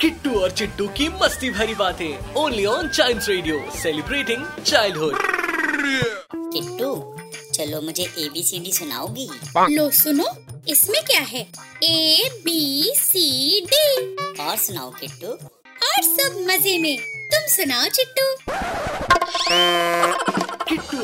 किट्टू और चिट्टू की मस्ती भरी बातें only on child radio celebrating childhood Kittu चलो मुझे ए बी सी डी सुनाओगी? लो सुनो इसमें क्या है? ए बी सी डी और सुनाओ किट्टू। और सब मज़े में। तुम सुनाओ चिट्टू।